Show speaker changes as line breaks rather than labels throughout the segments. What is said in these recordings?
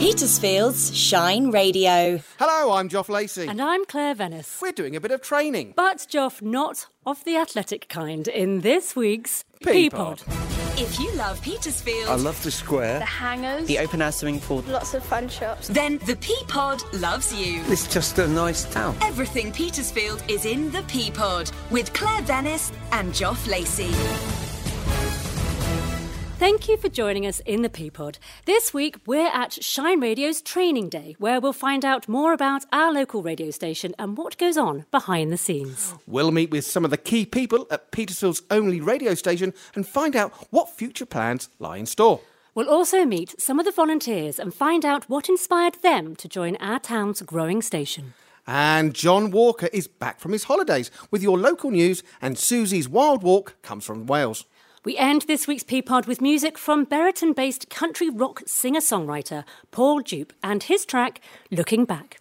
Petersfield's Shine Radio.
Hello, I'm Joff Lacey.
And I'm Claire Venice.
We're doing a bit of training.
But, Joff, not of the athletic kind in this week's
P Pod.
Peapod.
If you love Petersfield,
I love the square.
The hangers,
The open air swimming pool.
lots of fun shops.
then the P Pod loves you.
It's just a nice town.
Everything Petersfield is in the P Pod with Claire Venice and Joff Lacey.
Thank you for joining us in the P Pod. This week, we're at Shine Radio's Training Day, where we'll find out more about our local radio station and what goes on behind the scenes.
We'll meet with some of the key people at Petersfield's only radio station and find out what future plans lie in store.
We'll also meet some of the volunteers and find out what inspired them to join our town's growing station.
And Jon Walker is back from his holidays with your local news, and Suzie's Wilde Walk comes from Wales.
We end this week's P Pod with music from Buriton based country rock singer songwriter Paul Jupe and his track Looking Back.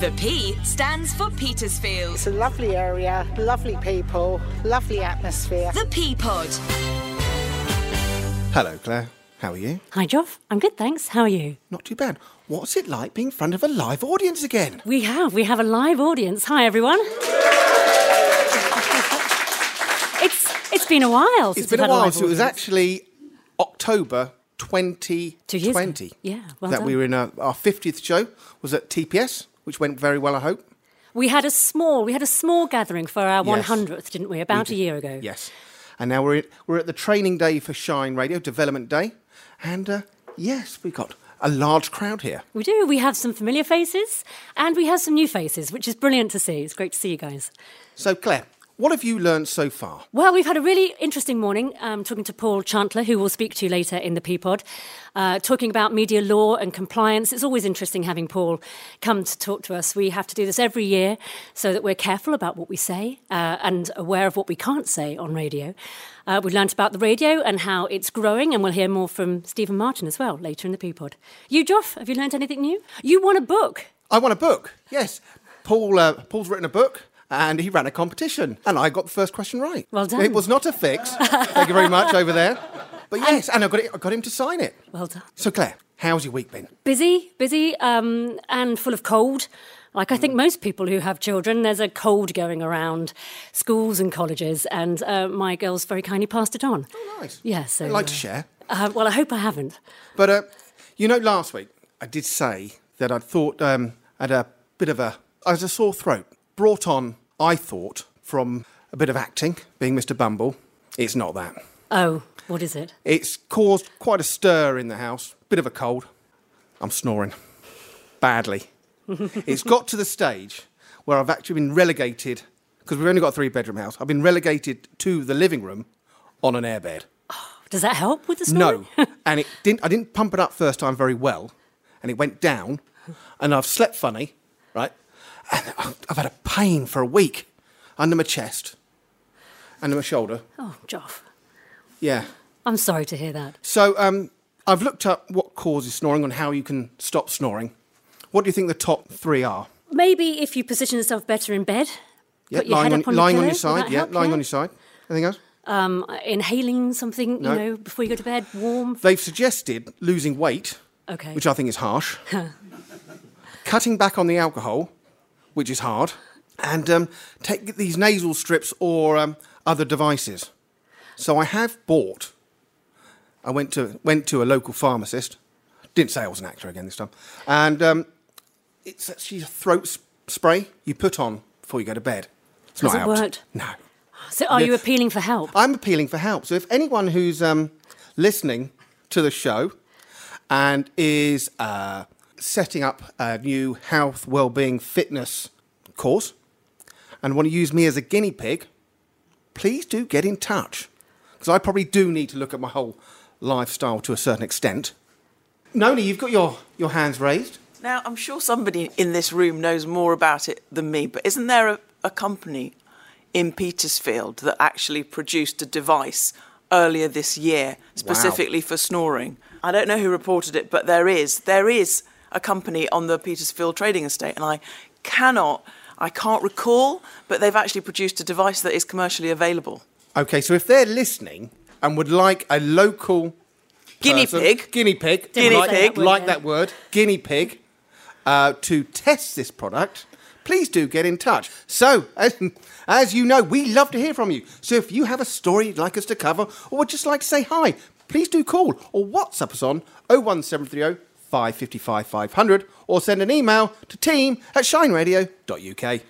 The P stands for Petersfield.
It's a lovely area, lovely people, lovely atmosphere.
The P Pod.
Hello, Claire. How are you?
Hi, Joff. I'm good, thanks. How are you?
Not too bad. What's it like being in front of a live audience again?
We have. We have a live audience. Hi, everyone. it's it's been a while.
It's been a while, so it was actually October 2020
Two years ago. Yeah, well
that
done.
we were in a, our 50th show was at TPS, which went very well, I hope.
We had a small we had a small gathering for our
Yes.
100th, didn't we? About a year ago.
Yes. And now we're, in, we're at the training day for Shine Radio, Development Day. And uh, yes, we've got a large crowd here.
We do. We have some familiar faces and we have some new faces, which is brilliant to see. It's great to see you guys.
So, Claire, what have you learned so far?
Well, we've had a really interesting morning um, talking to Paul Chantler, who we'll speak to later in the P Pod, uh, talking about media law and compliance. It's always interesting having Paul come to talk to us. We have to do this every year so that we're careful about what we say uh, and aware of what we can't say on radio. Uh, we learnt about the radio and how it's growing, and we'll hear more from Stephen Martin as well later in the P Pod. You, Joff, have you learned anything new? You won a book.
I won a book, yes. Paul, uh, Paul's written a book. And he ran a competition, and I got the first question right.
Well done.
It was not a fix. Thank you very much over there. But yes, and I got, it, I got him to sign it.
Well done.
So, Claire, how's your week been?
busy, busy, um, and full of cold. Like I think most people who have children, there's a cold going around schools and colleges, and uh, my girls very kindly passed it on.
Oh, nice.
Yeah, so.
I'd like to
uh,
share.
Uh, well, I hope I haven't.
But uh, you know, last week I did say that I thought um, I had a bit of a, I was a sore throat. Brought on, I thought, from a bit of acting, being Mr. Bumble. It's not that.
Oh, what is it?
It's caused quite a stir in the house. Bit of a cold. I'm snoring badly. it's got to the stage where I've actually been relegated because we've only got a three-bedroom house. I've been relegated to the living room on an airbed.
Oh, does that help with the story?
No, and it didn't. I didn't pump it up first time very well, and it went down, and I've slept funny? And I've had a pain for a week under my chest, under my shoulder.
oh, Joff.
Yeah.
I'm sorry to hear that.
So um, I've looked up what causes snoring and how you can stop snoring. What do you think the top three are?
Maybe if you position yourself better in bed,
Yeah,
put your
lying
head
on
up on,
lying
your
on your side. Yeah,
help?
lying on your side. Anything else?
Um, inhaling something,
No.
you know, before you go to bed, warm.
They've suggested losing weight,
Okay.
which I think is harsh. Cutting back on the alcohol, which is hard, and um, take these nasal strips or um, other devices. So I have bought. I went to went to a local pharmacist. Didn't say I was an actor again this time, and um, it's actually a throat s- spray you put on before you go to bed. It's
Has
not
it worked?
No.
So are you appealing for help?
I'm appealing for help. So if anyone who's um, listening to the show and is uh, setting up a new health, well-being, fitness course and want to use me as a guinea pig, please do get in touch because I probably do need to look at my whole lifestyle to a certain extent. Noni, you've got your, your hands raised.
Now, I'm sure somebody in this room knows more about it than me, but isn't there a, a company in Petersfield that actually produced a device earlier this year specifically for snoring? I don't know who reported it, but there is. There is a company on the Petersfield trading estate, and I cannot, I can't recall, but they've actually produced a device that is commercially available.
Okay, so if they're listening and would like a local
Guinea
person-
pig.
guinea pig,
Guinea
like,
pig.
like that word, guinea pig, uh, to test this product, please do get in touch. So, as, as you know, we love to hear from you. So if you have a story you'd like us to cover or would just like to say hi, please do call or WhatsApp us on 01730 555 500 or send an email to team at shineradio.uk.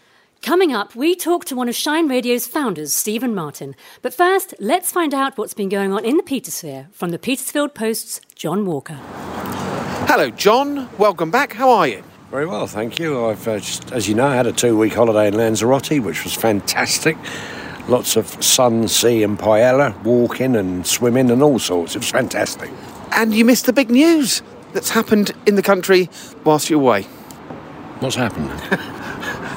Coming up, we talk to one of Shine Radio's founders, Stephen Martin. But first, let's find out what's been going on in the Petersphere from the Petersfield Post's Jon Walker.
Hello, Jon. Welcome back. How are you?
Very well, thank you. I've uh, just, as you know, had a two-week holiday in Lanzarote, which was fantastic. Lots of sun, sea, and paella, walking and swimming and all sorts. It was fantastic.
And you missed the big news that's happened in the country whilst you're away.
What's happened?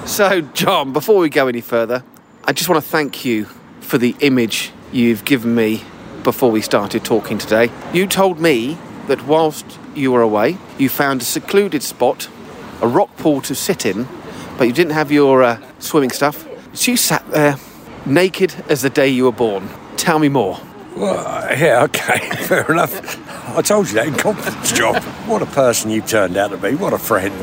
So, Jon, before we go any further, I just want to thank you for the image you've given me before we started talking today. You told me that whilst you were away, you found a secluded spot, a rock pool to sit in, but you didn't have your uh, swimming stuff. So you sat there naked as the day you were born. Tell me more.
Well, yeah, okay, fair enough. I told you that in confidence, Joff. What a person you've turned out to be. What a friend.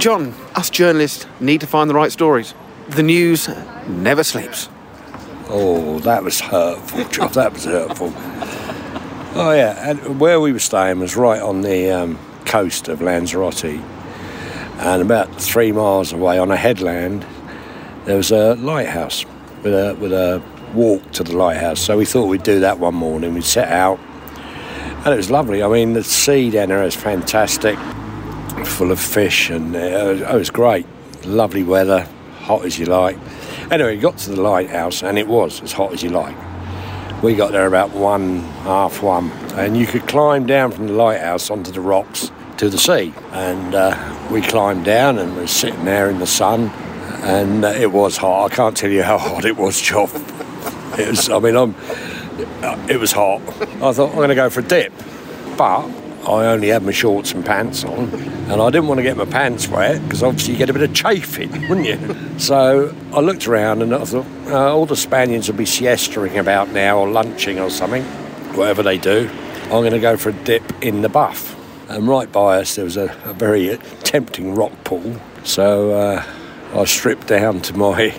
Jon, us journalists need to find the right stories. The news never sleeps.
Oh, that was hurtful, Joff. That was hurtful. Oh, yeah. And where we were staying was right on the um, coast of Lanzarote. And about three miles away on a headland, there was a lighthouse with a, with a walk to the lighthouse. So we thought we'd do that one morning. We'd set out, and it was lovely. I mean, the sea down there is fantastic, full of fish, and uh, it was great. Lovely weather, hot as you like. Anyway, we got to the lighthouse, and it was as hot as you like. We got there about one, half one, and you could climb down from the lighthouse onto the rocks to the sea. And uh, we climbed down and we were sitting there in the sun, and uh, it was hot. I can't tell you how hot it was, Joff. It was, I mean, I'm, it was hot. I thought, I'm going to go for a dip. But I only had my shorts and pants on, and I didn't want to get my pants wet because obviously you get a bit of chafing, wouldn't you? So I looked around and I thought, uh, all the Spaniards will be siestaing about now or lunching or something, whatever they do. I'm going to go for a dip in the buff. And right by us, there was a, a very tempting rock pool. So uh, I stripped down to my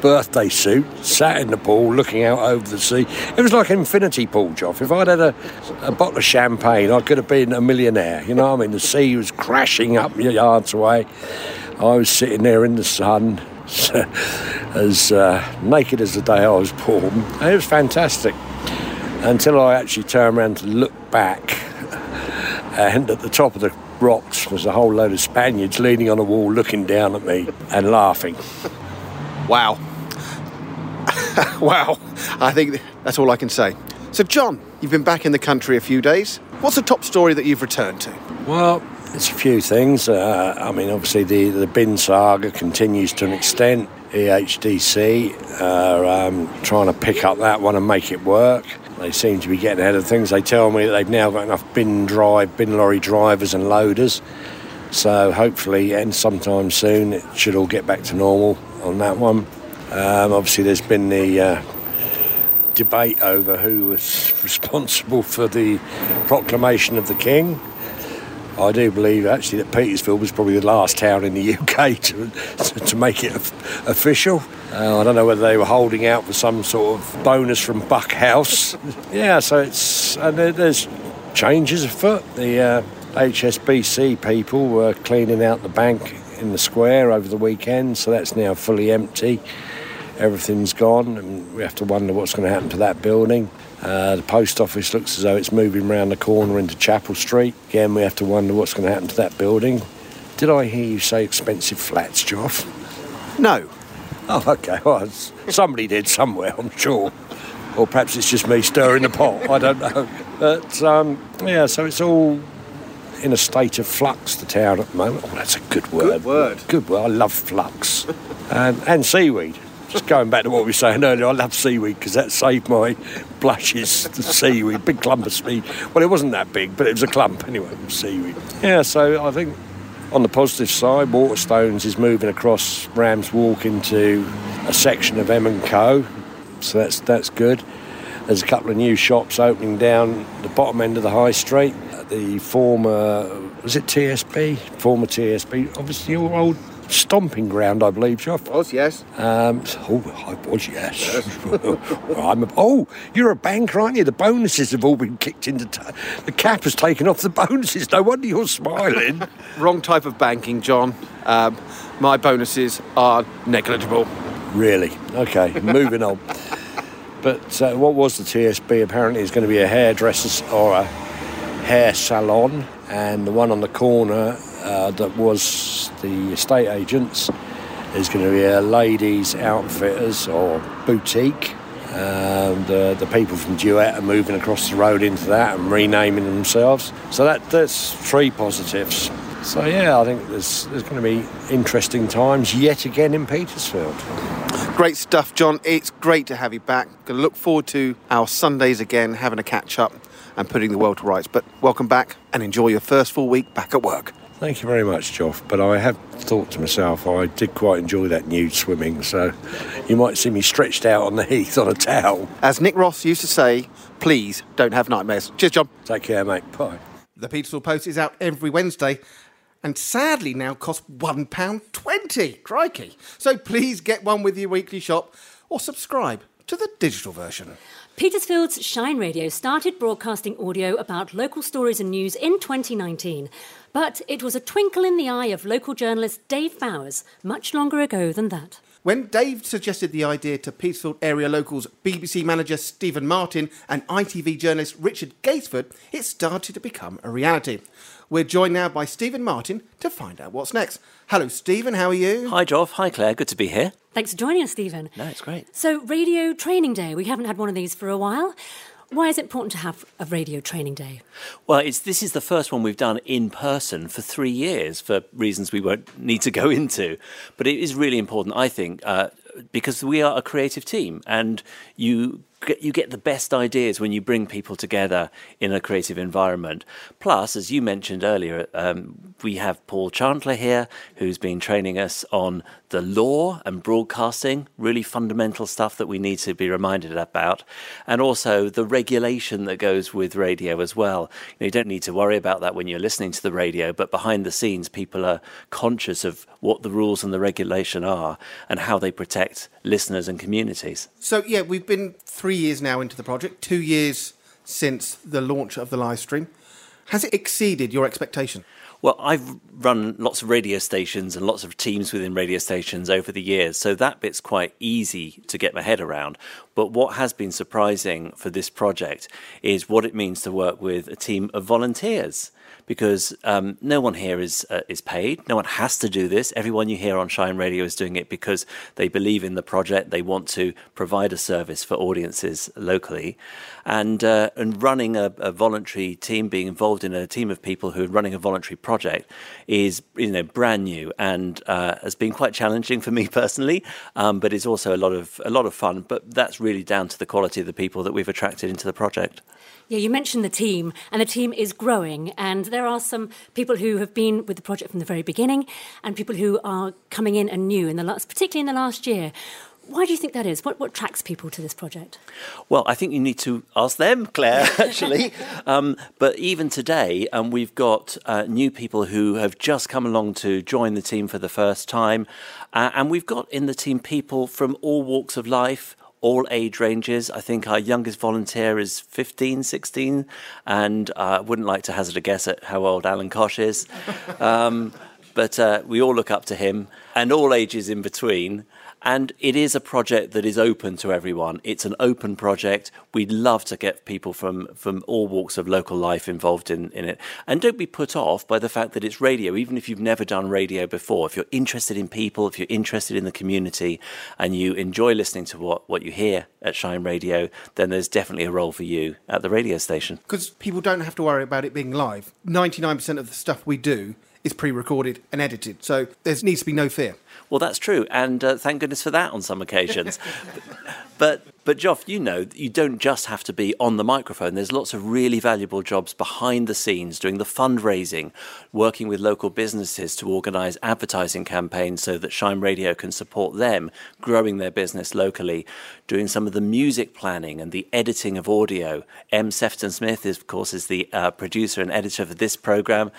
birthday suit, sat in the pool, looking out over the sea. It was like infinity pool, Joff. If I'd had a, a bottle of champagne, I could have been a millionaire. You know I mean? The sea was crashing up yards away. I was sitting there in the sun, as uh, naked as the day I was born. And it was fantastic. Until I actually turned around to look back, and at the top of the rocks was a whole load of Spaniards leaning on a wall, looking down at me and laughing.
Wow. wow. I think that's all I can say. So, Jon, you've been back in the country a few days. What's the top story that you've returned to?
Well, it's a few things. Uh, I mean, obviously, the, the bin saga continues to an extent. EHDC are um, trying to pick up that one and make it work. They seem to be getting ahead of things. They tell me that they've now got enough bin drive, bin lorry drivers and loaders. So hopefully, and sometime soon, it should all get back to normal on that one. Um, obviously, there's been the uh, debate over who was responsible for the proclamation of the king. I do believe actually that Petersfield was probably the last town in the UK to, to make it official. Uh, I don't know whether they were holding out for some sort of bonus from Buck House. yeah, so it's and there's changes afoot. The uh, HSBC people were cleaning out the bank in the square over the weekend, so that's now fully empty. Everything's gone, and we have to wonder what's going to happen to that building. Uh, the post office looks as though it's moving round the corner into Chapel Street. Again, we have to wonder what's going to happen to that building. Did I hear you say expensive flats, Joff?
No.
Oh, okay. Well, somebody did somewhere, I'm sure. Or perhaps it's just me stirring the pot. I don't know. But um, yeah, so it's all in a state of flux. The town at the moment. Oh, that's a good word.
Good word.
Good word. I love flux and and seaweed. Just going back to what we were saying earlier, I love seaweed because that saved my blushes. The seaweed, big clump of seaweed. Well, it wasn't that big, but it was a clump anyway. Seaweed. Yeah, so I think on the positive side, Waterstones is moving across Rams Walk into a section of M and Co. So that's that's good. There's a couple of new shops opening down the bottom end of the high street. The former, was it TSB? Former TSB, obviously your old stomping ground, I believe, Joff.
Was, yes.
Um, oh, I was, yes. I'm a, oh, you're a banker, aren't you? The bonuses have all been kicked into. T- the cap has taken off the bonuses. No wonder you're smiling.
Wrong type of banking, Jon. Um, my bonuses are negligible.
really? Okay, moving on. But uh, what was the TSB? Apparently, it's going to be a hairdresser's or a hair salon, and the one on the corner uh, that was the estate agents is going to be a ladies' outfitters or boutique. And uh, the people from Duet are moving across the road into that and renaming themselves. So that that's three positives. So yeah, I think there's there's going to be interesting times yet again in Petersfield.
Great stuff, Jon. It's great to have you back. Gonna look forward to our Sundays again, having a catch up and putting the world to rights. But welcome back and enjoy your first full week back at work.
Thank you very much, Joff. But I have thought to myself, I did quite enjoy that nude swimming, so you might see me stretched out on the heath on a towel.
As Nick Ross used to say, please don't have nightmares. Cheers, Jon.
Take care, mate. Bye.
The Petersfield Post is out every Wednesday and sadly now costs £1.20. Crikey. So please get one with your weekly shop or subscribe to the digital version.
Petersfield's Shine Radio started broadcasting audio about local stories and news in 2019. But it was a twinkle in the eye of local journalist Dave Bowers much longer ago than that.
When Dave suggested the idea to Petersfield area locals BBC manager Stephen Martin and ITV journalist Richard Gatesford, it started to become a reality. We're joined now by Stephen Martin to find out what's next. Hello, Stephen, how are you?
Hi, Joff. Hi, Claire. Good to be here.
Thanks for joining us, Stephen.
No, it's great.
So, Radio Training Day. We haven't had one of these for a while. Why is it important to have a radio training day?
Well, it's, this is the first one we've done in person for three years for reasons we won't need to go into. But it is really important, I think, uh, because we are a creative team and you get, you get the best ideas when you bring people together in a creative environment. Plus, as you mentioned earlier, um, we have Paul Chantler here who's been training us on the law and broadcasting, really fundamental stuff that we need to be reminded about, and also the regulation that goes with radio as well. You, know, you don't need to worry about that when you're listening to the radio, but behind the scenes, people are conscious of what the rules and the regulation are and how they protect listeners and communities.
So, yeah, we've been three years now into the project, two years since the launch of the live stream. Has it exceeded your expectation?
Well, I've run lots of radio stations and lots of teams within radio stations over the years, so that bit's quite easy to get my head around. But what has been surprising for this project is what it means to work with a team of volunteers. Because um, no one here is uh, is paid. No one has to do this. Everyone you hear on Shine Radio is doing it because they believe in the project. They want to provide a service for audiences locally, and uh, and running a, a voluntary team, being involved in a team of people who are running a voluntary project, is you know brand new and uh, has been quite challenging for me personally, um, but it's also a lot of a lot of fun. But that's really down to the quality of the people that we've attracted into the project.
Yeah, you mentioned the team, and the team is growing, and there are some people who have been with the project from the very beginning, and people who are coming in and new in the last, particularly in the last year. Why do you think that is? What, what attracts people to this project?
Well, I think you need to ask them, Claire, actually. um, but even today, um, we've got uh, new people who have just come along to join the team for the first time. Uh, and we've got in the team people from all walks of life, all age ranges. I think our youngest volunteer is 15, 16, and I uh, wouldn't like to hazard a guess at how old Alan Kosh is. Um, but uh, we all look up to him, and all ages in between. And it is a project that is open to everyone. It's an open project. We'd love to get people from, from all walks of local life involved in, in it. And don't be put off by the fact that it's radio, even if you've never done radio before. If you're interested in people, if you're interested in the community, and you enjoy listening to what, what you hear at Shine Radio, then there's definitely a role for you at the radio station.
Because people don't have to worry about it being live. 99% of the stuff we do is pre recorded and edited. So there needs to be no fear.
Well, that's true, and uh, thank goodness for that on some occasions. but But Joff, you know, you don't just have to be on the microphone. There's lots of really valuable jobs behind the scenes, doing the fundraising, working with local businesses to organise advertising campaigns so that Shine Radio can support them, growing their business locally, doing some of the music planning and the editing of audio. M. Sefton Smith, is, of course, is the uh, producer and editor for this programme,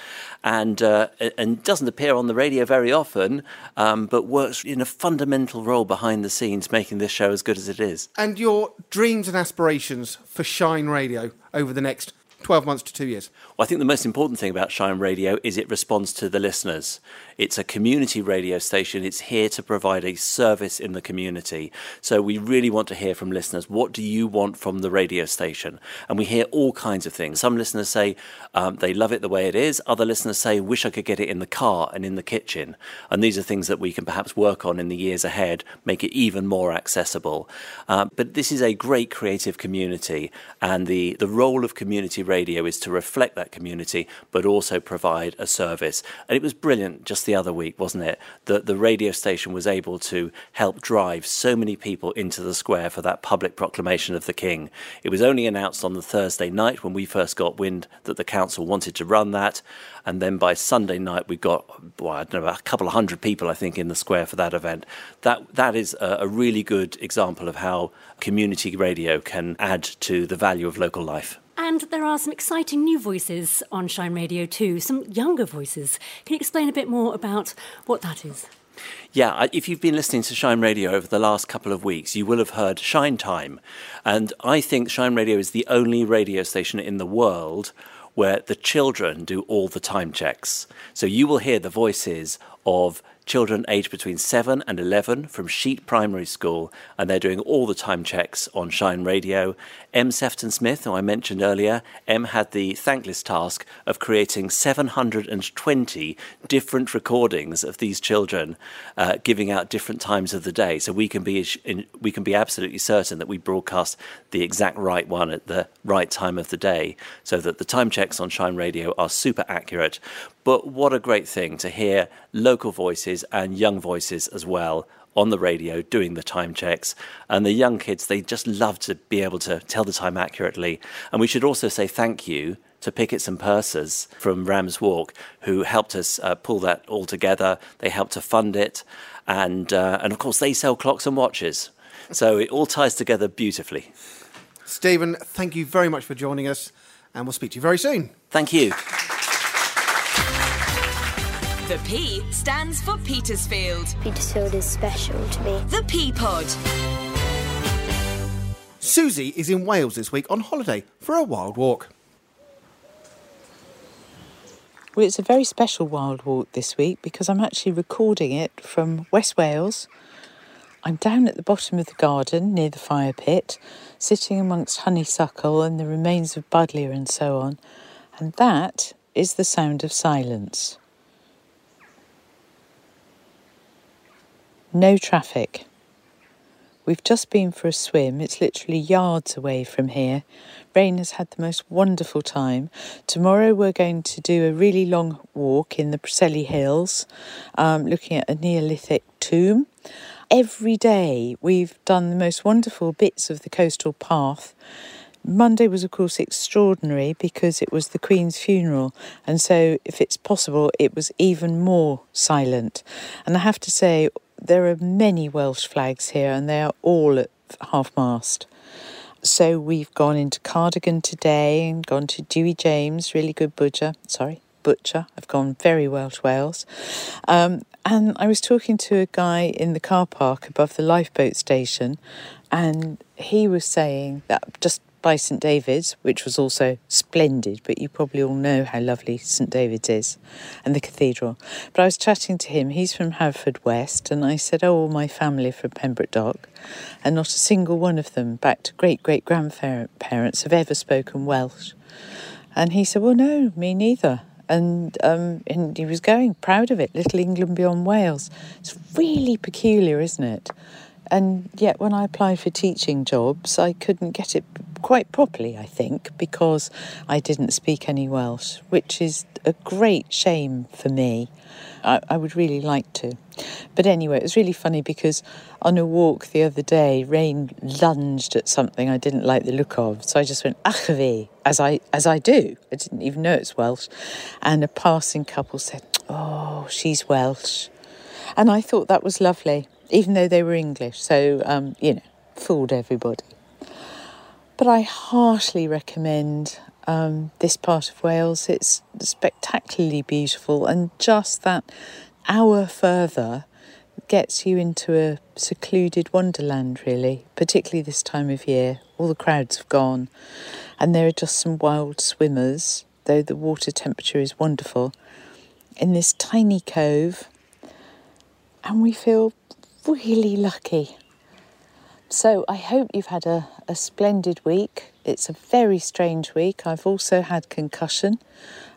and uh, and doesn't appear on the radio very often, um, but works in a fundamental role behind the scenes, making this show as good as it is.
And your dreams and aspirations for Shine Radio over the next 12 months to two years?
Well, I think the most important thing about Shine Radio is it responds to the listeners. It's a community radio station. It's here to provide a service in the community. So we really want to hear from listeners. What do you want from the radio station? And we hear all kinds of things. Some listeners say um, they love it the way it is. Other listeners say, wish I could get it in the car and in the kitchen. And these are things that we can perhaps work on in the years ahead, make it even more accessible. Uh, but this is a great creative community. And the, the role of community radio is to reflect that community, but also provide a service. And it was brilliant just the other week, wasn't it? That the radio station was able to help drive so many people into the square for that public proclamation of the King. It was only announced on the Thursday night when we first got wind that the council wanted to run that. And then by Sunday night, we got, well, I don't know, a couple of hundred people, I think, in the square for that event. That, that is a, a really good example of how community radio can add to the value of local life.
And there are some exciting new voices on Shine Radio too, some younger voices. Can you explain a bit more about what that is?
Yeah, if you've been listening to Shine Radio over the last couple of weeks, you will have heard Shine Time. And I think Shine Radio is the only radio station in the world where the children do all the time checks. So you will hear the voices of children aged between 7 and 11 from Sheet Primary School, and they're doing all the time checks on Shine Radio. M. Sefton Smith, who I mentioned earlier, M had the thankless task of creating 720 different recordings of these children uh, giving out different times of the day, so we can be we can be absolutely certain that we broadcast the exact right one at the right time of the day, so that the time checks on Shine Radio are super accurate. But what a great thing to hear local voices and young voices as well on the radio doing the time checks. And the young kids, they just love to be able to tell the time accurately. And we should also say thank you to Pickets and Pursers from Rams Walk, who helped us uh, pull that all together. They helped to fund it. And, uh, and of course, they sell clocks and watches. So it all ties together beautifully.
Stephen, thank you very much for joining us, and we'll speak to you very soon.
Thank you.
The P stands for Petersfield.
Petersfield is special to me.
The P Pod.
Suzie is in Wales this week on holiday for a wild walk.
Well, it's a very special wild walk this week because I'm actually recording it from West Wales. I'm down at the bottom of the garden near the fire pit, sitting amongst honeysuckle and the remains of buddleia and so on, and that is the sound of silence. No traffic. We've just been for a swim. It's literally yards away from here. Rain has had the most wonderful time. Tomorrow we're going to do a really long walk in the Preseli Hills, um, looking at a Neolithic tomb. Every day we've done the most wonderful bits of the coastal path. Monday was, of course, extraordinary because it was the Queen's funeral, and so, if it's possible, it was even more silent. And I have to say, there are many Welsh flags here and they are all at half mast. So we've gone into Cardigan today and gone to Dewi James, really good butcher. Sorry, butcher. I've gone very Welsh Wales. Um, and I was talking to a guy in the car park above the lifeboat station, and he was saying that just by St David's, which was also splendid, but you probably all know how lovely St David's is and the cathedral. But I was chatting to him, he's from Haverfordwest, and I said, Oh, all my family from Pembroke Dock, and not a single one of them, back to great great grandparents, have ever spoken Welsh. And he said, Well, no, me neither. And, um, and he was going proud of it, Little England Beyond Wales. It's really peculiar, isn't it? And yet, when I applied for teaching jobs, I couldn't get it quite properly, I think, because I didn't speak any Welsh, which is a great shame for me. I, I would really like to. But anyway, it was really funny because on a walk the other day, Rain lunged at something I didn't like the look of. So I just went, Achavi, as I, as I do. I didn't even know it's Welsh. And a passing couple said, Oh, she's Welsh. And I thought that was lovely, even though they were English. So, um, you know, fooled everybody. But I heartily recommend um, this part of Wales. It's spectacularly beautiful, and just that hour further gets you into a secluded wonderland, really, particularly this time of year. All the crowds have gone, and there are just some wild swimmers, though the water temperature is wonderful, in this tiny cove, and we feel really lucky. So I hope you've had a, a splendid week. It's a very strange week. I've also had concussion.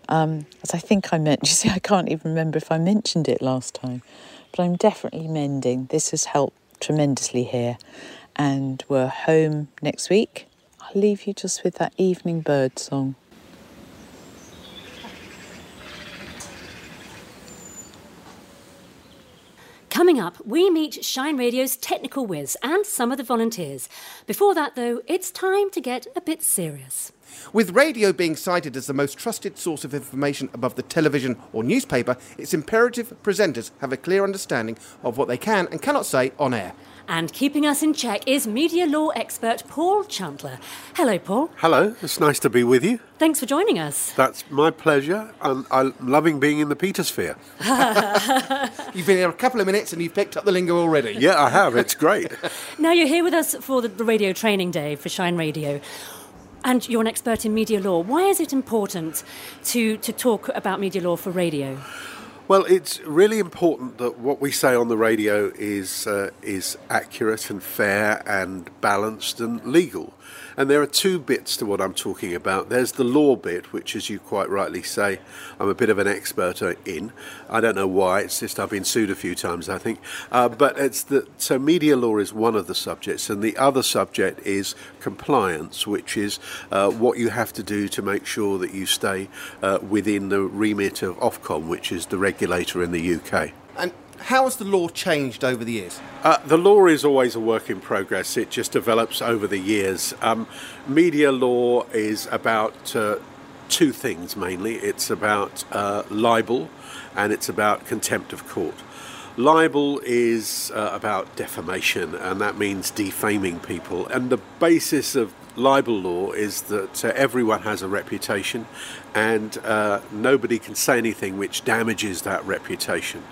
Um, as I think I mentioned, you see, I can't even remember if I mentioned it last time, but I'm definitely mending. This has helped tremendously here, and we're home next week. I'll leave you just with that evening bird song.
Coming up, we meet Shine Radio's technical whiz and some of the volunteers. Before that, though, it's time to get a bit serious.
With radio being cited as the most trusted source of information above the television or newspaper, it's imperative presenters have a clear understanding of what they can and cannot say on air.
And keeping us in check is media law expert Paul Chantler. Hello, Paul.
Hello, it's nice to be with you.
Thanks for joining us.
That's my pleasure, and I'm loving being in the Petersphere.
You've been here a couple of minutes and you've picked up the lingo already.
Yeah, I have. It's great.
Now you're here with us for the radio training day for Shine Radio. And you're an expert in media law. Why is it important to, to talk about media law for radio?
Well, it's really important that what we say on the radio is uh, is accurate and fair and balanced and legal. And there are two bits to what I'm talking about. There's the law bit, which, as you quite rightly say, I'm a bit of an expert in. I don't know why. It's just I've been sued a few times, I think. Uh, but it's the so media law is one of the subjects, and the other subject is compliance, which is uh, what you have to do to make sure that you stay uh, within the remit of Ofcom, which is the regulator in the UK.
And how has the law changed over the years?
Uh, the law is always a work in progress. It just develops over the years. Um, media law is about uh, two things mainly. It's about uh, libel and it's about contempt of court. Libel is uh, about defamation, and that means defaming people. And the basis of libel law is that uh, everyone has a reputation and uh, nobody can say anything which damages that reputation.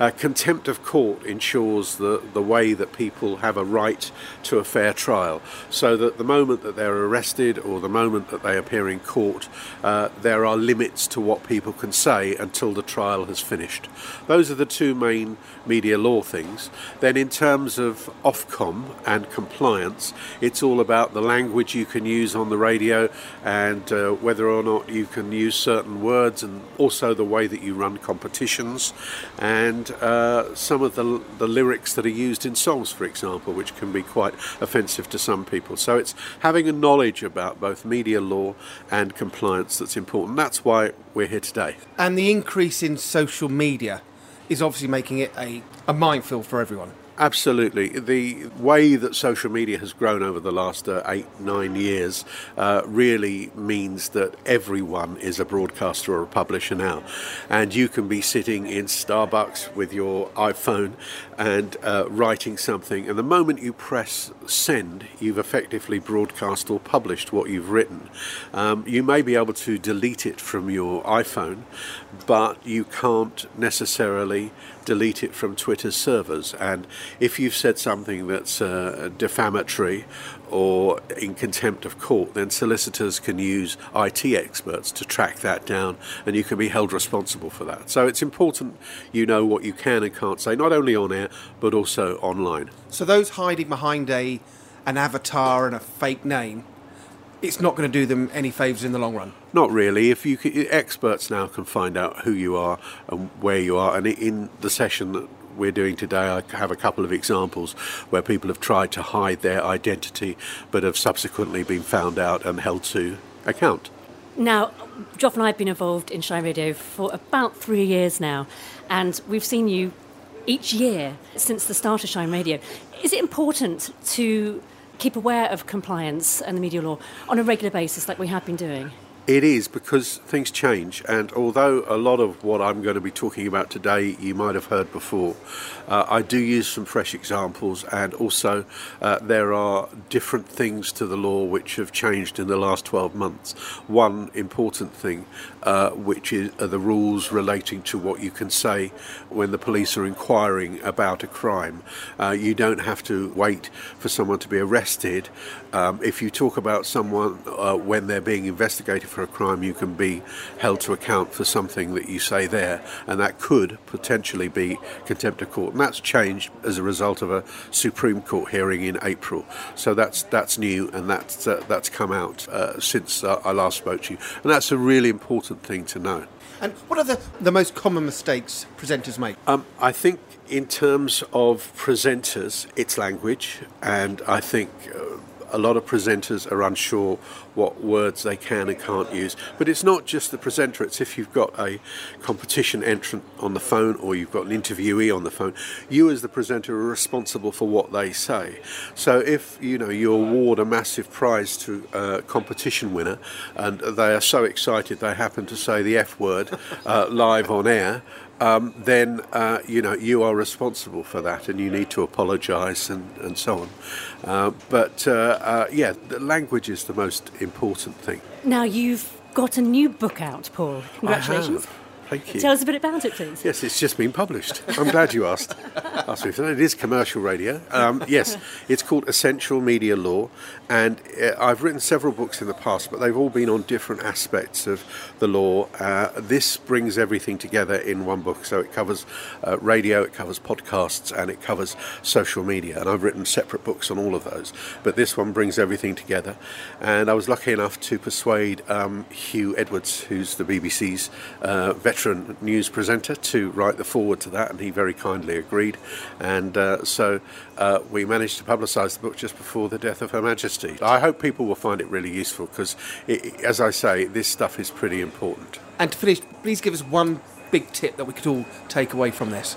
Uh, contempt of court ensures the, the way that people have a right to a fair trial, so that the moment that they're arrested or the moment that they appear in court, uh, there are limits to what people can say until the trial has finished. Those are the two main media law things. Then, in terms of Ofcom and compliance, it's all about the language you can use on the radio and uh, whether or not you can use certain words, and also the way that you run competitions, and uh, some of the, the lyrics that are used in songs, for example, which can be quite offensive to some people. So it's having a knowledge about both media law and compliance that's important. That's why we're here today.
And the increase in social media is obviously making it a, a minefield for everyone.
Absolutely. The way that social media has grown over the last uh, eight, nine years uh, really means that everyone is a broadcaster or a publisher now. And you can be sitting in Starbucks with your iPhone and uh, writing something, and the moment you press send, you've effectively broadcast or published what you've written. Um, you may be able to delete it from your iPhone, but you can't necessarily delete it from Twitter's servers. And if you've said something that's uh, defamatory or in contempt of court, then solicitors can use IT experts to track that down and you can be held responsible for that. So it's important you know what you can and can't say, not only on air but also online.
So those hiding behind a an avatar and a fake name, it's not going to do them any favours in the long run.
Not really. If you can, experts now can find out who you are and where you are, and in the session that we're doing today, I have a couple of examples where people have tried to hide their identity but have subsequently been found out and held to account.
Now, Joff and I have been involved in Shine Radio for about three years now, and we've seen you each year since the start of Shine Radio. Is it important to keep aware of compliance and the media law on a regular basis like we have been doing?
It is because things change, and although a lot of what I'm going to be talking about today you might have heard before, uh, I do use some fresh examples, and also uh, there are different things to the law which have changed in the last 12 months. One important thing, uh, which is the rules relating to what you can say when the police are inquiring about a crime. Uh, you don't have to wait for someone to be arrested. Um, if you talk about someone uh, when they're being investigated for a crime, you can be held to account for something that you say there, and that could potentially be contempt of court. And that's changed as a result of a Supreme Court hearing in April. So that's that's new, and that's uh, that's come out uh, since uh, I last spoke to you, and that's a really important thing to know.
And what are the, the most common mistakes presenters make?
Um, I think, in terms of presenters, it's language, and I think uh, a lot of presenters are unsure what words they can and can't use. But it's not just the presenter, it's if you've got a competition entrant on the phone or you've got an interviewee on the phone, you as the presenter are responsible for what they say. So if you know you award a massive prize to a competition winner and they are so excited they happen to say the F word uh, live on air, um, then uh, you know you are responsible for that, and you need to apologise and, and so on. Uh, but uh, uh, yeah, the language is the most important thing.
Now, you've got a new book out, Paul. Congratulations.
Thank you.
Tell us a bit about it, please.
Yes, it's just been published. I'm glad you asked. asked me for that. It is commercial radio. Um, yes, it's called Essential Media Law, and uh, I've written several books in the past, but they've all been on different aspects of the law. Uh, this brings everything together in one book, so it covers uh, radio, it covers podcasts, and it covers social media. And I've written separate books on all of those, but this one brings everything together. And I was lucky enough to persuade um, Huw Edwards, who's the BBC's uh, veteran news presenter, to write the foreword to that, and he very kindly agreed. And uh, so uh, we managed to publicise the book just before the death of Her Majesty. I hope people will find it really useful because, as I say, this stuff is pretty important.
And to finish, please give us one big tip that we could all take away from this.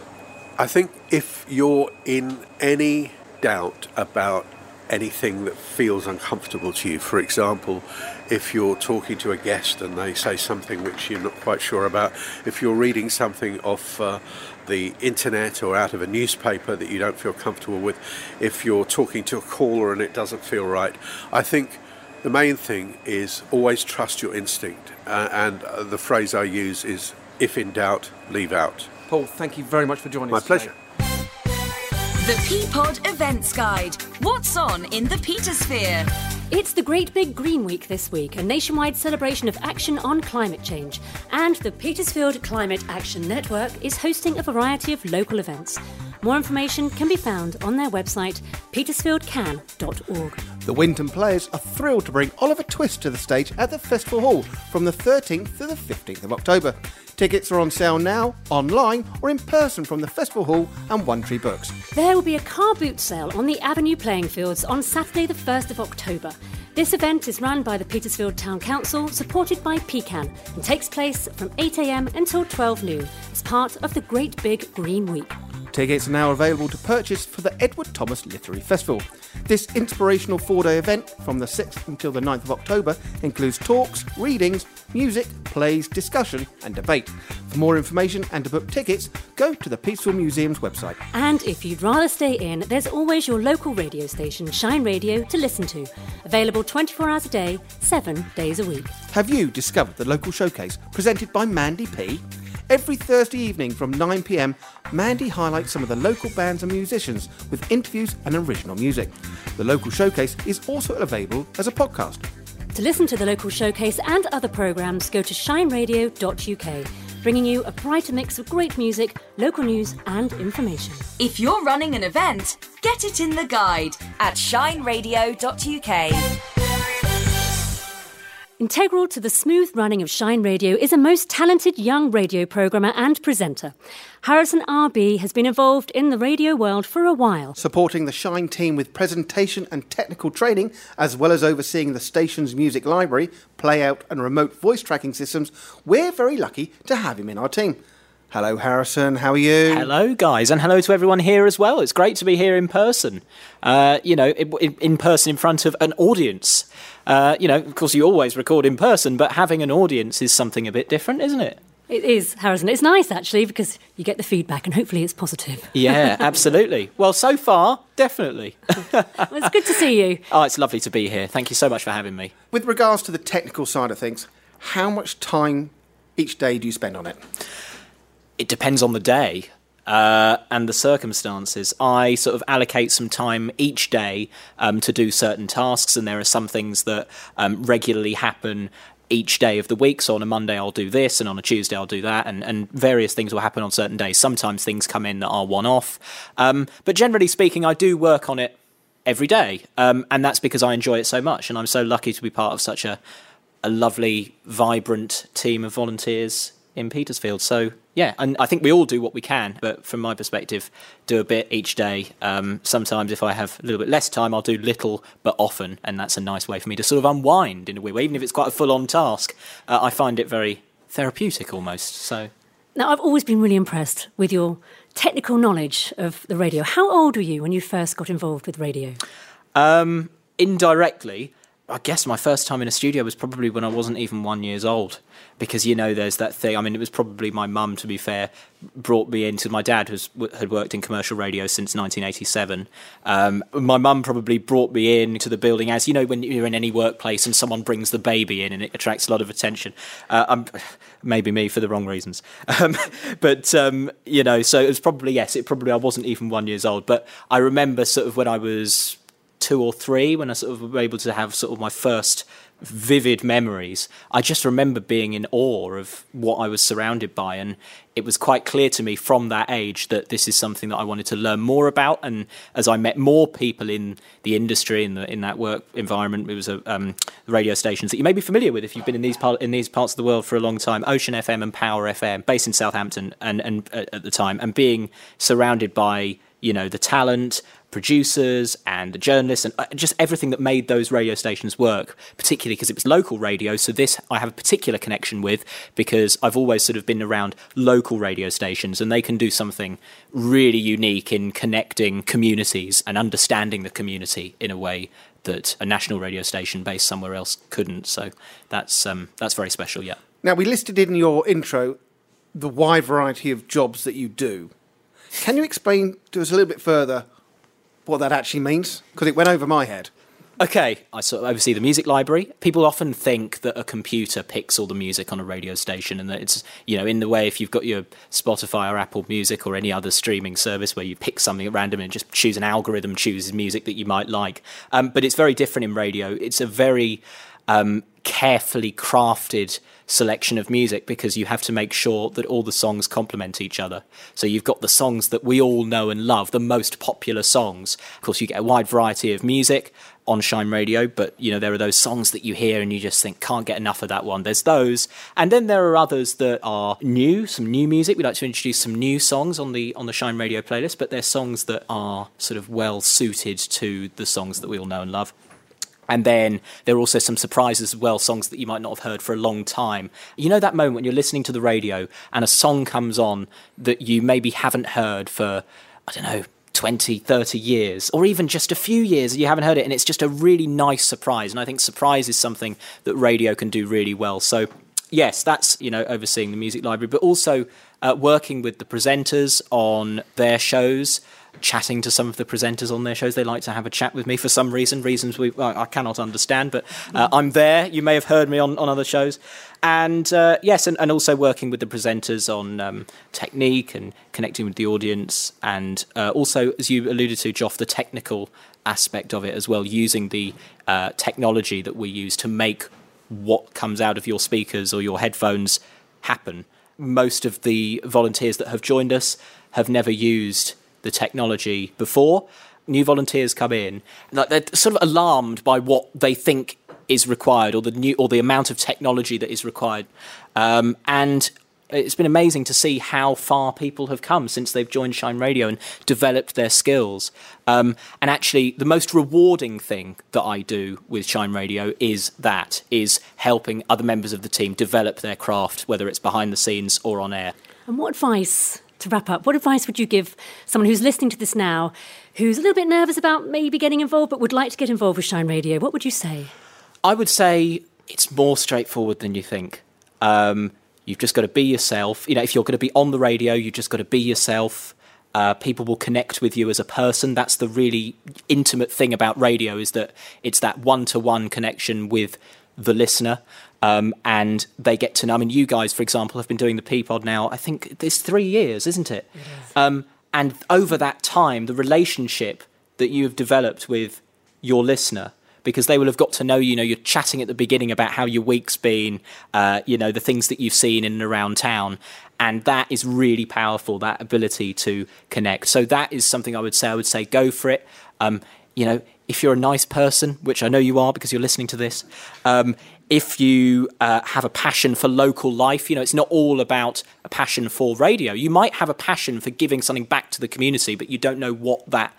I think if you're in any doubt about anything that feels uncomfortable to you, for example, if you're talking to a guest and they say something which you're not quite sure about, if you're reading something off uh, the internet or out of a newspaper that you don't feel comfortable with, if you're talking to a caller and it doesn't feel right, I think the main thing is always trust your instinct. Uh, and uh, the phrase I use is if in doubt, leave out.
Paul, thank you very much for joining
My
us.
My pleasure.
The P Pod Events Guide. What's on in the Petersphere?
It's the Great Big Green Week this week, a nationwide celebration of action on climate change. And the Petersfield Climate Action Network is hosting a variety of local events. More information can be found on their website, petersfieldcan.org.
The Winton Players are thrilled to bring Oliver Twist to the stage at the Festival Hall from the 13th to the 15th of October. Tickets are on sale now, online, or in person from the Festival Hall and One Tree Books.
There will be a car boot sale on the Avenue playing fields on Saturday, the 1st of October. This event is run by the Petersfield Town Council, supported by Pecan, and takes place from 8am until 12 noon as part of the Great Big Green Week.
Tickets are now available to purchase for the Edward Thomas Literary Festival. This inspirational four day event from the 6th until the 9th of October includes talks, readings, music, plays, discussion, and debate. For more information and to book tickets, go to the Petersfield Museum's website.
And if you'd rather stay in, there's always your local radio station, Shine Radio, to listen to. Available 24 hours a day, 7 days a week.
Have you discovered the local showcase presented by Mandy P? Every Thursday evening from 9pm, Mandy highlights some of the local bands and musicians with interviews and original music. The local showcase is also available as a podcast.
To listen to the local showcase and other programmes, go to shineradio.uk, bringing you a brighter mix of great music, local news, and information.
If you're running an event, get it in the guide at shineradio.uk.
Integral to the smooth running of Shine Radio is a most talented young radio programmer and presenter. Harrison RB has been involved in the radio world for a while.
Supporting the Shine team with presentation and technical training, as well as overseeing the station's music library, playout, and remote voice tracking systems, we're very lucky to have him in our team. Hello, Harrison. How are you?
Hello, guys, and hello to everyone here as well. It's great to be here in person. Uh, you know, in, in, person in front of an audience. Uh, you know, of course, you always record in person, but having an audience is something a bit different, isn't it?
It is, Harrison. It's nice actually because you get the feedback and hopefully it's positive.
Yeah, absolutely. well, so far, definitely.
well, it's good to see you.
Oh, it's lovely to be here. Thank you so much for having me.
With regards to the technical side of things, how much time each day do you spend on it?
It depends on the day uh, and the circumstances. I sort of allocate some time each day um, to do certain tasks, and there are some things that um, regularly happen each day of the week. So on a Monday, I'll do this, and on a Tuesday, I'll do that, and, and various things will happen on certain days. Sometimes things come in that are one off. Um, but generally speaking, I do work on it every day, um, and that's because I enjoy it so much, and I'm so lucky to be part of such a, a lovely, vibrant team of volunteers in Petersfield. So yeah, and I think we all do what we can, but from my perspective, do a bit each day. Um, sometimes, if I have a little bit less time, I'll do little but often, and that's a nice way for me to sort of unwind in a way. Even if it's quite a full-on task, uh, I find it very therapeutic almost. So
now, I've always been really impressed with your technical knowledge of the radio. How old were you when you first got involved with radio?
Um, indirectly, I guess my first time in a studio was probably when I wasn't even one years old because you know there's that thing. I mean, it was probably my mum, to be fair, brought me into. My dad was had worked in commercial radio since 1987. Um, my mum probably brought me in to the building as you know when you're in any workplace and someone brings the baby in and it attracts a lot of attention. Uh, maybe me for the wrong reasons, um, but um, you know, so it was probably yes. It probably I wasn't even one years old, but I remember sort of when I was two or three when I sort of were able to have sort of my first vivid memories. I just remember being in awe of what I was surrounded by, and it was quite clear to me from that age that this is something that I wanted to learn more about. And as I met more people in the industry in the in that work environment, it was a um, radio stations that you may be familiar with if you've been in these part in these parts of the world for a long time. Ocean FM and Power FM, based in Southampton, and and uh, at the time, and being surrounded by you know the talent producers and the journalists and uh, just everything that made those radio stations work, particularly because it was local radio. So, this I have a particular connection with because I've always sort of been around local radio stations and they can do something really unique in connecting communities and understanding the community in a way that a national radio station based somewhere else couldn't. So, that's, um, that's very special, yeah.
Now, we listed in your intro the wide variety of jobs that you do. Can you explain to us a little bit further what that actually means? Because it went over my head.
Okay, I sort of oversee the music library. People often think that a computer picks all the music on a radio station, and that it's you know in the way if you've got your Spotify or Apple Music or any other streaming service where you pick something at random and just choose an algorithm chooses music that you might like. Um, but it's very different in radio. It's a very um, carefully crafted selection of music because you have to make sure that all the songs complement each other. So you've got the songs that we all know and love, the most popular songs. Of course, you get a wide variety of music on Shine Radio, but you know there are those songs that you hear and you just think can't get enough of that one. There's those, and then there are others that are new, some new music. We like to introduce some new songs on the on the Shine Radio playlist, but they're songs that are sort of well suited to the songs that we all know and love. And then there are also some surprises as well, songs that you might not have heard for a long time. You know that moment when you're listening to the radio and a song comes on that you maybe haven't heard for, I don't know, 20, 30 years, or even just a few years you haven't heard it, and it's just a really nice surprise. And I think surprise is something that radio can do really well. So, yes, that's, you know, overseeing the music library, but also uh, working with the presenters on their shows chatting to some of the presenters on their shows. They like to have a chat with me for some reason, reasons we I cannot understand, but uh, I'm there. You may have heard me on, on other shows. And uh, yes, and, and also working with the presenters on um, technique and connecting with the audience. And uh, also, as you alluded to, Joff, the technical aspect of it as well, using the uh, technology that we use to make what comes out of your speakers or your headphones happen. Most of the volunteers that have joined us have never used the technology before. new volunteers come in, like they're sort of alarmed by what they think is required or the new or the amount of technology that is required. Um, and it's been amazing to see how far people have come since they've joined Shine Radio and developed their skills. Um, and actually, the most rewarding thing that I do with Shine Radio is that is helping other members of the team develop their craft, whether it's behind the scenes or on air.
And what advice, to wrap up, what advice would you give someone who's listening to this now, who's a little bit nervous about maybe getting involved but would like to get involved with Shine Radio? What would you say?
I would say it's more straightforward than you think. Um, you've just got to be yourself. You know, if you're going to be on the radio, you've just got to be yourself. Uh, people will connect with you as a person. That's the really intimate thing about radio is that it's that one-to-one connection with the listener. Um, and they get to know. I mean, you guys, for example, have been doing the P Pod now. I think it's three years, isn't it? it is. um, and over that time, the relationship that you have developed with your listener because they will have got to know you know you're chatting at the beginning about how your week's been uh, you know the things that you've seen in and around town and that is really powerful that ability to connect so that is something i would say i would say go for it um, you know if you're a nice person which i know you are because you're listening to this um, if you uh, have a passion for local life, you know, it's not all about a passion for radio. You might have a passion for giving something back to the community, but you don't know what that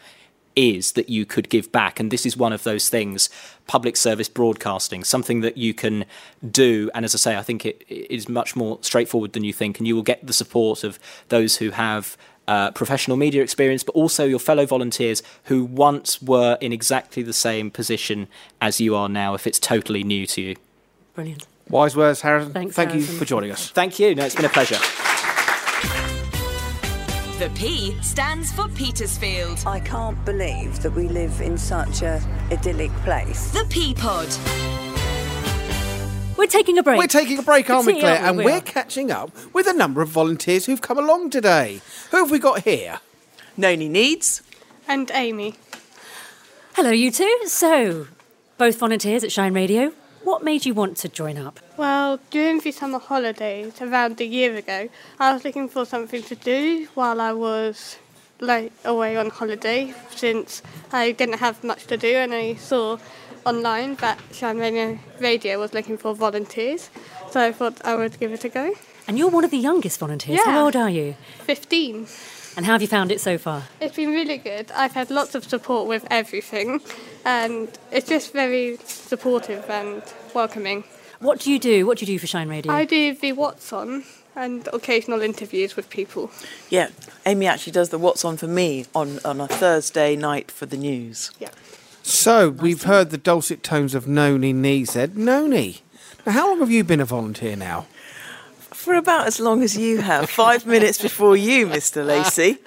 is that you could give back. And this is one of those things public service broadcasting, something that you can do. And as I say, I think it, it is much more straightforward than you think. And you will get the support of those who have. Uh, professional media experience, but also your fellow volunteers who once were in exactly the same position as you are now, if it's totally new to you.
Brilliant.
Wise words, Harrison.
Thanks,
Thank
Harrison.
you for joining us.
Thank you. No, it's been a pleasure.
The P stands for Petersfield.
I can't believe that we live in such a idyllic place.
The P Pod.
We're taking a break.
We're taking a break, aren't we,
It's-
Claire?
yeah,
and
we
we're
are.
catching up with a number of volunteers who've come along today. Who have we got here?
Noni Needs.
And Amy.
Hello, you two. So, both volunteers at Shine Radio. What made you want to join up?
Well, during the summer holidays around a year ago, I was looking for something to do while I was like away on holiday since I didn't have much to do and I saw online that Shine Radio, Radio was looking for volunteers. So I thought I would give it a go.
And you're one of the youngest volunteers.
Yeah.
How old are you?
15.
And how have you found it so far?
It's been really good. I've had lots of support with everything and it's just very supportive and welcoming.
What do you do? What do you do for Shine Radio?
I do the What's On and occasional interviews with people.
Yeah, Amy actually does the What's On for Me on, on a Thursday night for the news.
Yeah.
So, we've heard the dulcet tones of Noni Neezed. Noni, now how long have you been a volunteer now?
For about as long as you have. Five minutes before you, Mr. Lacey.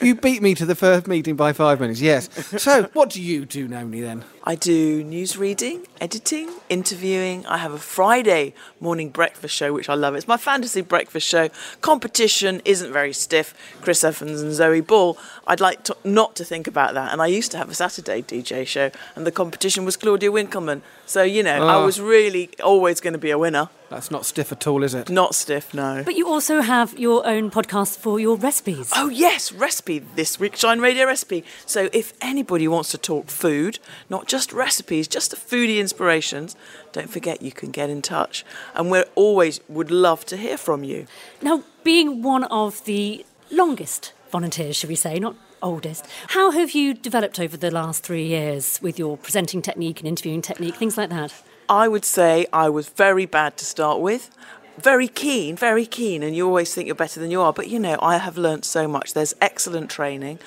you beat me to the first meeting by five minutes, yes. So, what do you do, Noni, then?
I do news reading, editing, interviewing. I have a Friday morning breakfast show, which I love. It's my fantasy breakfast show. Competition isn't very stiff. Chris Evans and Zoe Ball. I'd like to, not to think about that. And I used to have a Saturday DJ show, and the competition was Claudia Winkleman. So, you know, I
Ah.
was really always going to be a winner.
That's not stiff at all, is it?
Not stiff, no.
But you also have your own podcast for your recipes.
Oh, yes, recipe this week, Shine Radio Recipe. So, if anybody wants to talk food, not just recipes, just the foodie inspirations, don't forget you can get in touch. And we're always would love to hear from you.
Now, being one of the longest volunteers, should we say, not oldest, how have you developed over the last three years with your presenting technique and interviewing technique, things like that?
I would say I was very bad to start with. Very keen, very keen, and you always think you're better than you are. But you know, I have learnt so much. There's excellent training.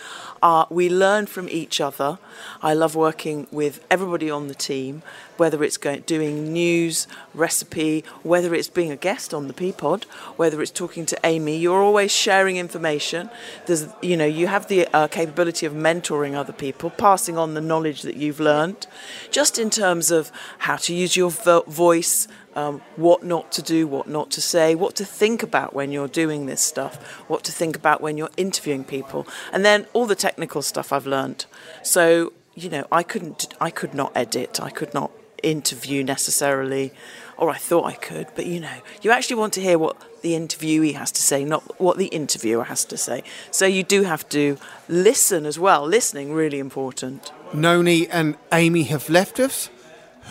We learn from each other. I love working with everybody on the team, whether it's going, doing news, recipe, whether it's being a guest on the P Pod, whether it's talking to Amy. You're always sharing information. There's, you know, you have the uh, capability of mentoring other people, passing on the knowledge that you've learned, just in terms of how to use your vo- voice, um, what not to do, what not to say, what to think about when you're doing this stuff, what to think about when you're interviewing people, and then all the technical stuff I've learnt. So you know, I couldn't, I could not edit, I could not interview necessarily. or I thought I could, but you know, you actually want to hear what the interviewee has to say, not what the interviewer has to say. So you do have to listen as well. Listening really important.
Noni and Amy have left us.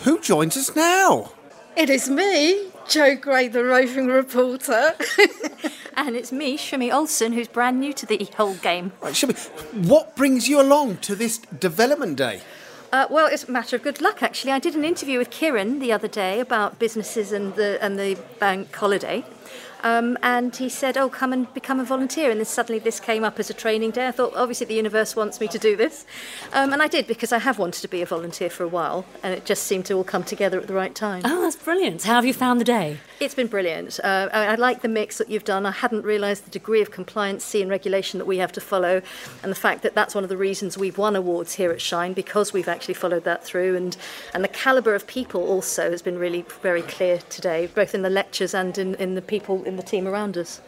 Who joins us now?
It is me, Joe Gray, the roving reporter.
and it's me, Shimmy Olsen, who's brand new to the whole game.
Right, Shimmy, what brings you along to this development day?
Uh, well, it's a matter of good luck, actually. I did an interview with Kieran the other day about businesses and the and the bank holiday. Um, and he said, "Oh, come and become a volunteer." And then suddenly this came up as a training day. I thought, obviously, the universe wants me to do this, um, and I did because I have wanted to be a volunteer for a while, and it just seemed to all come together at the right time.
Oh, that's brilliant. How have you found the day?
It's been brilliant. Uh, I, I like the mix that you've done. I hadn't realised the degree of compliancy and regulation that we have to follow, and the fact that that's one of the reasons we've won awards here at Shine because we've actually followed that through, and and the calibre of people also has been really very clear today, both in the lectures and in, in the people in the team around us.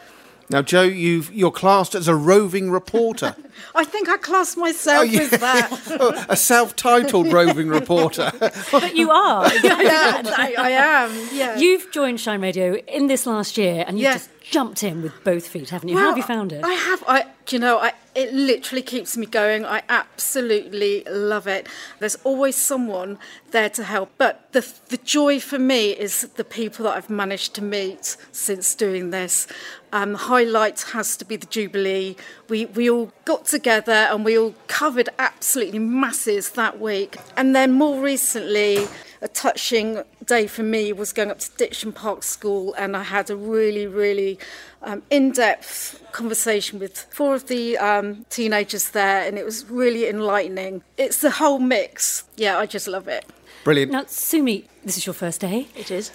Now, Joe, you've, you're classed as a roving reporter.
I think I class myself
Oh, yeah.
as that.
Oh, a self-titled roving reporter.
But you are.
yeah, I, I am. Yeah.
You've joined Shine Radio in this last year and you've
Yeah.
just jumped in with both feet, haven't you? How have you found it?
I have. I, you know, I, it literally keeps me going. I absolutely love it. There's always someone there to help. But the, the joy for me is the people that I've managed to meet since doing this. Um, highlight has to be the Jubilee. We, we all got together and we all covered absolutely masses that week. And then more recently, a touching day for me was going up to Ditcham Park School, and I had a really, really um, in depth conversation with four of the um, teenagers there, and it was really enlightening. It's the whole mix. Yeah, I just love it.
Brilliant.
Now, Sumi, this is your first day.
It is.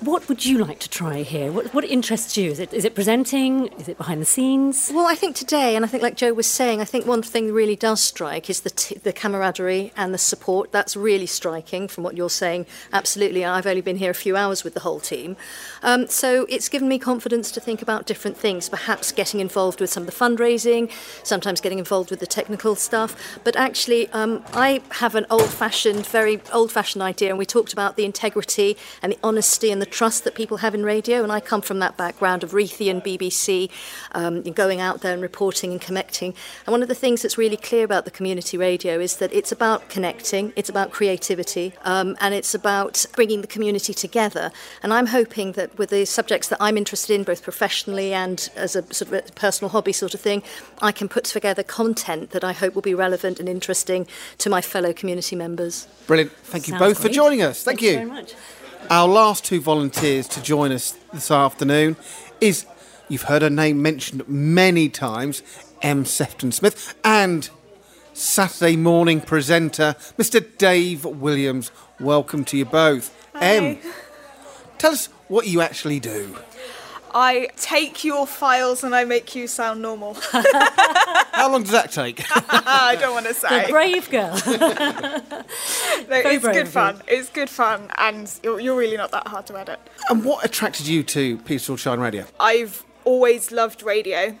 What would you like to try here? What, what interests you? Is it, is it presenting? Is it behind the scenes?
Well, I think today, and I think like Joe was saying, I think one thing really does strike is the, t- the camaraderie and the support. That's really striking from what you're saying. Absolutely. I've only been here a few hours with the whole team. Um, so it's given me confidence to think about different things, perhaps getting involved with some of the fundraising, sometimes getting involved with the technical stuff. But actually, um, I have an old fashioned, very old fashioned idea, and we talked about the integrity and the honesty and the trust that people have in radio. And I come from that background of Reithy and BBC, um, going out there and reporting and connecting. And one of the things that's really clear about the community radio is that it's about connecting, it's about creativity, um, and it's about bringing the community together. And I'm hoping that with the subjects that I'm interested in, both professionally and as a sort of a personal hobby sort of thing, I can put together content that I hope will be relevant and interesting to my fellow community members.
Brilliant. Thank you
Sounds
both for joining us. Thank,
Thank you
you.
very much.
Our last two volunteers to join us this afternoon is, you've heard her name mentioned many times, M. Sefton Smith, and Saturday morning presenter, Mr. Dave Williams. Welcome to you both. M, tell us what you actually do.
I take your files and I make you sound normal.
How long does that take?
I don't want to say.
The brave girl.
No,
Very
it's
brave
good
of you.
fun. It's good fun, and you're, you're really not that hard to edit.
and what attracted you to Peaceful Shine Radio?
I've always loved radio,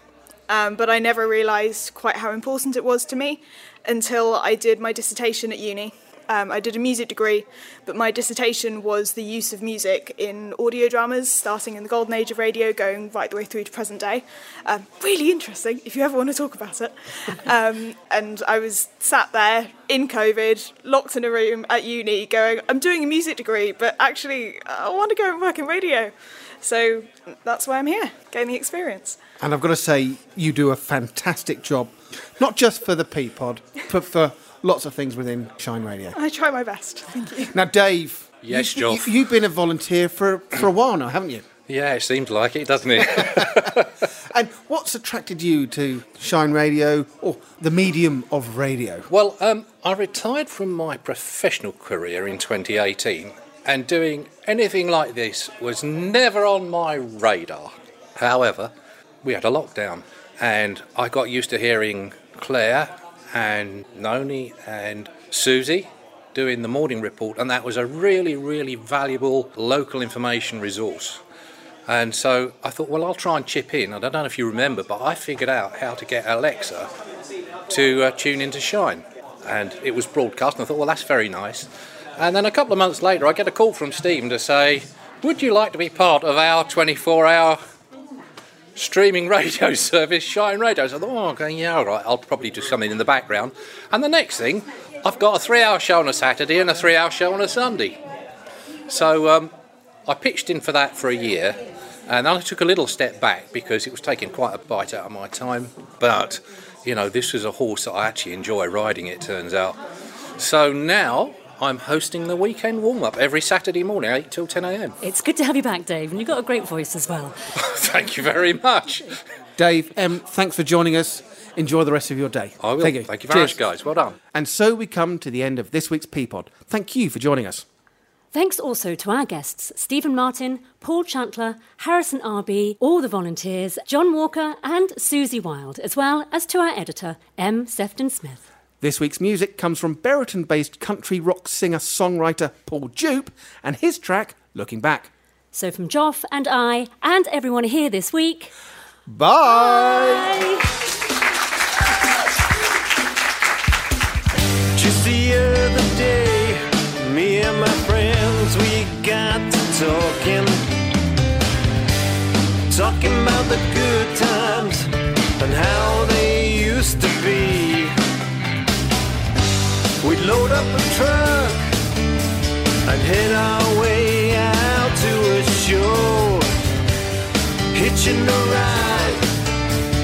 um, but I never realised quite how important it was to me until I did my dissertation at uni. Um, I did a music degree, but my dissertation was the use of music in audio dramas, starting in the golden age of radio, going right the way through to present day. Um, really interesting, if you ever want to talk about it. Um, and I was sat there in COVID, locked in a room at uni, going, I'm doing a music degree, but actually, I want to go and work in radio. So that's why I'm here, getting the experience.
And I've got to say, you do a fantastic job, not just for the P Pod, but for lots of things within Shine Radio.
I try my best. Thank you.
Now, Dave.
Yes,
you,
Joff.
You, you've been a volunteer for, for a while now, haven't you?
Yeah, it seems like it, doesn't it?
And what's attracted you to Shine Radio or the medium of radio?
well, um, I retired from my professional career in 2018, and doing anything like this was never on my radar. However, we had a lockdown, and I got used to hearing Claire and Noni and Suzie doing the morning report, and that was a really, really valuable local information resource. And so I thought, well, I'll try and chip in. I don't know if you remember, but I figured out how to get Alexa to uh, tune into Shine. And it was broadcast, and I thought, well, that's very nice. And then a couple of months later, I get a call from Stephen to say, Would you like to be part of our 24 hour streaming radio service, Shine Radio? So I thought, oh, okay, yeah, all right, I'll probably do something in the background. And the next thing, I've got a three hour show on a Saturday and a three hour show on a Sunday. So um, I pitched in for that for a year. And I took a little step back because it was taking quite a bite out of my time. But, you know, this was a horse that I actually enjoy riding, it turns out. So now I'm hosting the weekend warm up every Saturday morning, 8 till 10 a.m.
It's good to have you back, Dave, and you've got a great voice as well.
Thank you very much.
Dave, um, thanks for joining us. Enjoy the rest of your day.
I will.
Thank you.
Thank you very
Cheers.
much, guys. Well done.
And so we come to the end of this week's P Pod. Thank you for joining us.
Thanks also to our guests Stephen Martin, Paul Chantler, Harrison RB, all the volunteers, Jon Walker, and Suzie Wilde, as well as to our editor, M. Sefton Smith.
This week's music comes from Buriton based country rock singer songwriter Paul Jupe and his track, Looking Back.
So from Joff and I, and everyone here this week,
Bye.
Just the other day, me and my friends, we got to talking. Talking about the good times and how load up a truck and head our way out to a show. Hitching a ride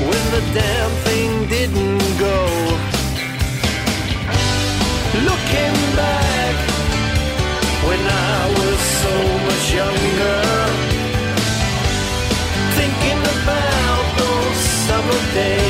when the damn thing didn't go. Looking back when I was so much younger, thinking about those summer days.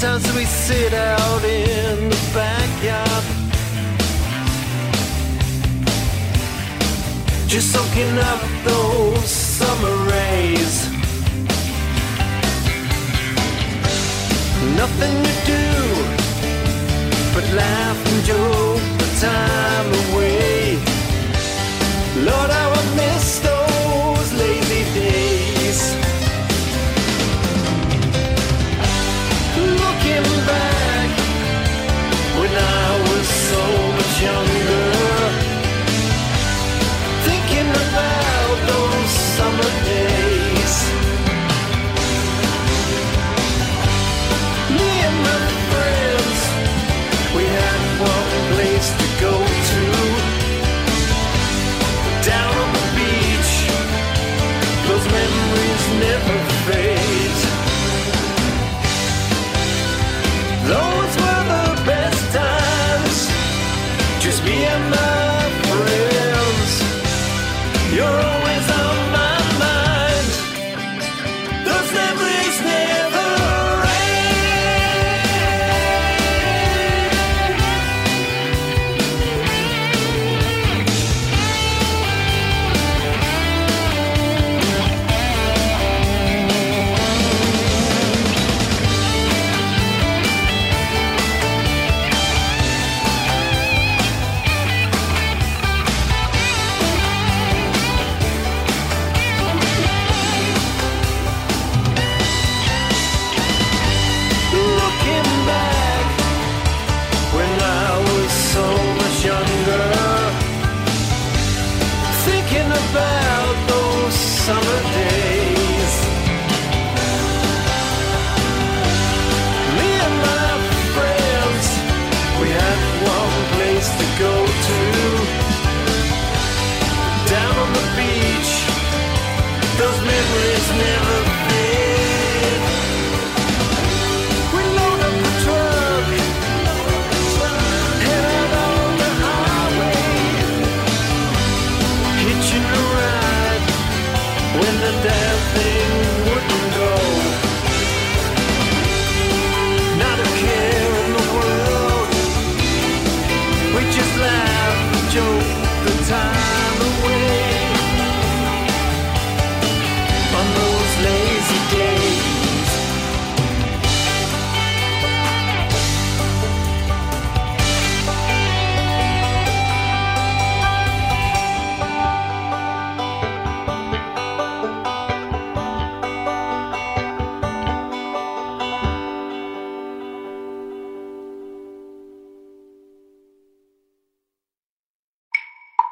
Sometimes we sit out in the backyard, just soaking up those summer rays. Nothing to do but laugh and joke the time away. Lord, I miss those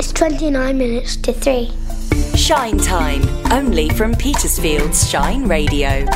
It's 29 minutes to 3.
Shine Time, only from Petersfield's Shine Radio.